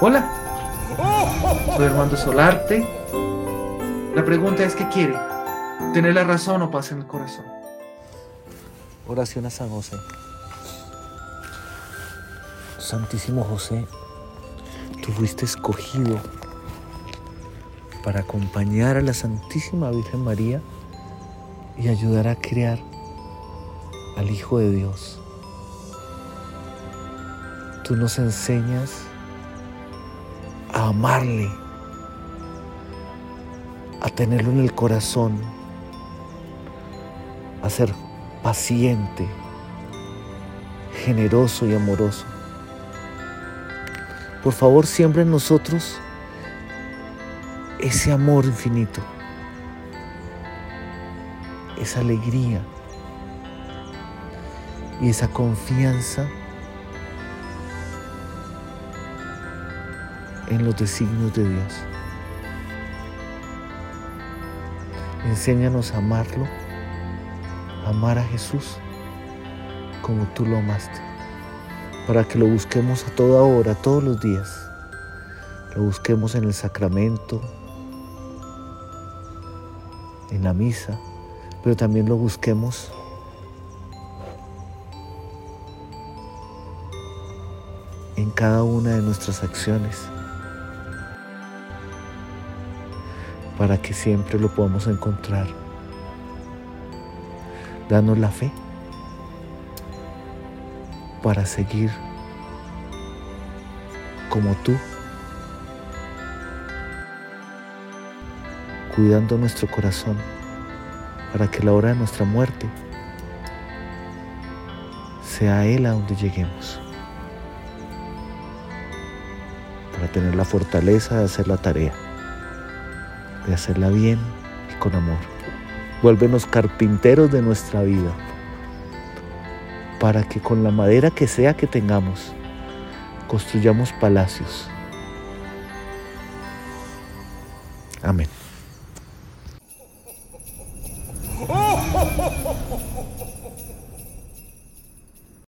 Hola, soy Armando Solarte. La pregunta es, ¿qué quiere? ¿Tener la razón o paz en el corazón? Oración a San José. Santísimo José, tú fuiste escogido para acompañar a la Santísima Virgen María y ayudar a crear al Hijo de Dios. Tú nos enseñas a amarle, a tenerlo en el corazón, a ser paciente, generoso y amoroso. Por favor, siempre en nosotros ese amor infinito, esa alegría y esa confianza en los designios de Dios. Enséñanos a amarlo, a amar a Jesús como tú lo amaste, para que lo busquemos a toda hora, todos los días. Lo busquemos en el sacramento, en la misa, pero también lo busquemos en cada una de nuestras acciones, para que siempre lo podamos encontrar. Danos la fe para seguir como tú cuidando nuestro corazón para que la hora de nuestra muerte sea Él a donde lleguemos, para tener la fortaleza de hacer la tarea, de hacerla bien y con amor. Vuélvenos carpinteros de nuestra vida para que con la madera que sea que tengamos construyamos palacios. Amén.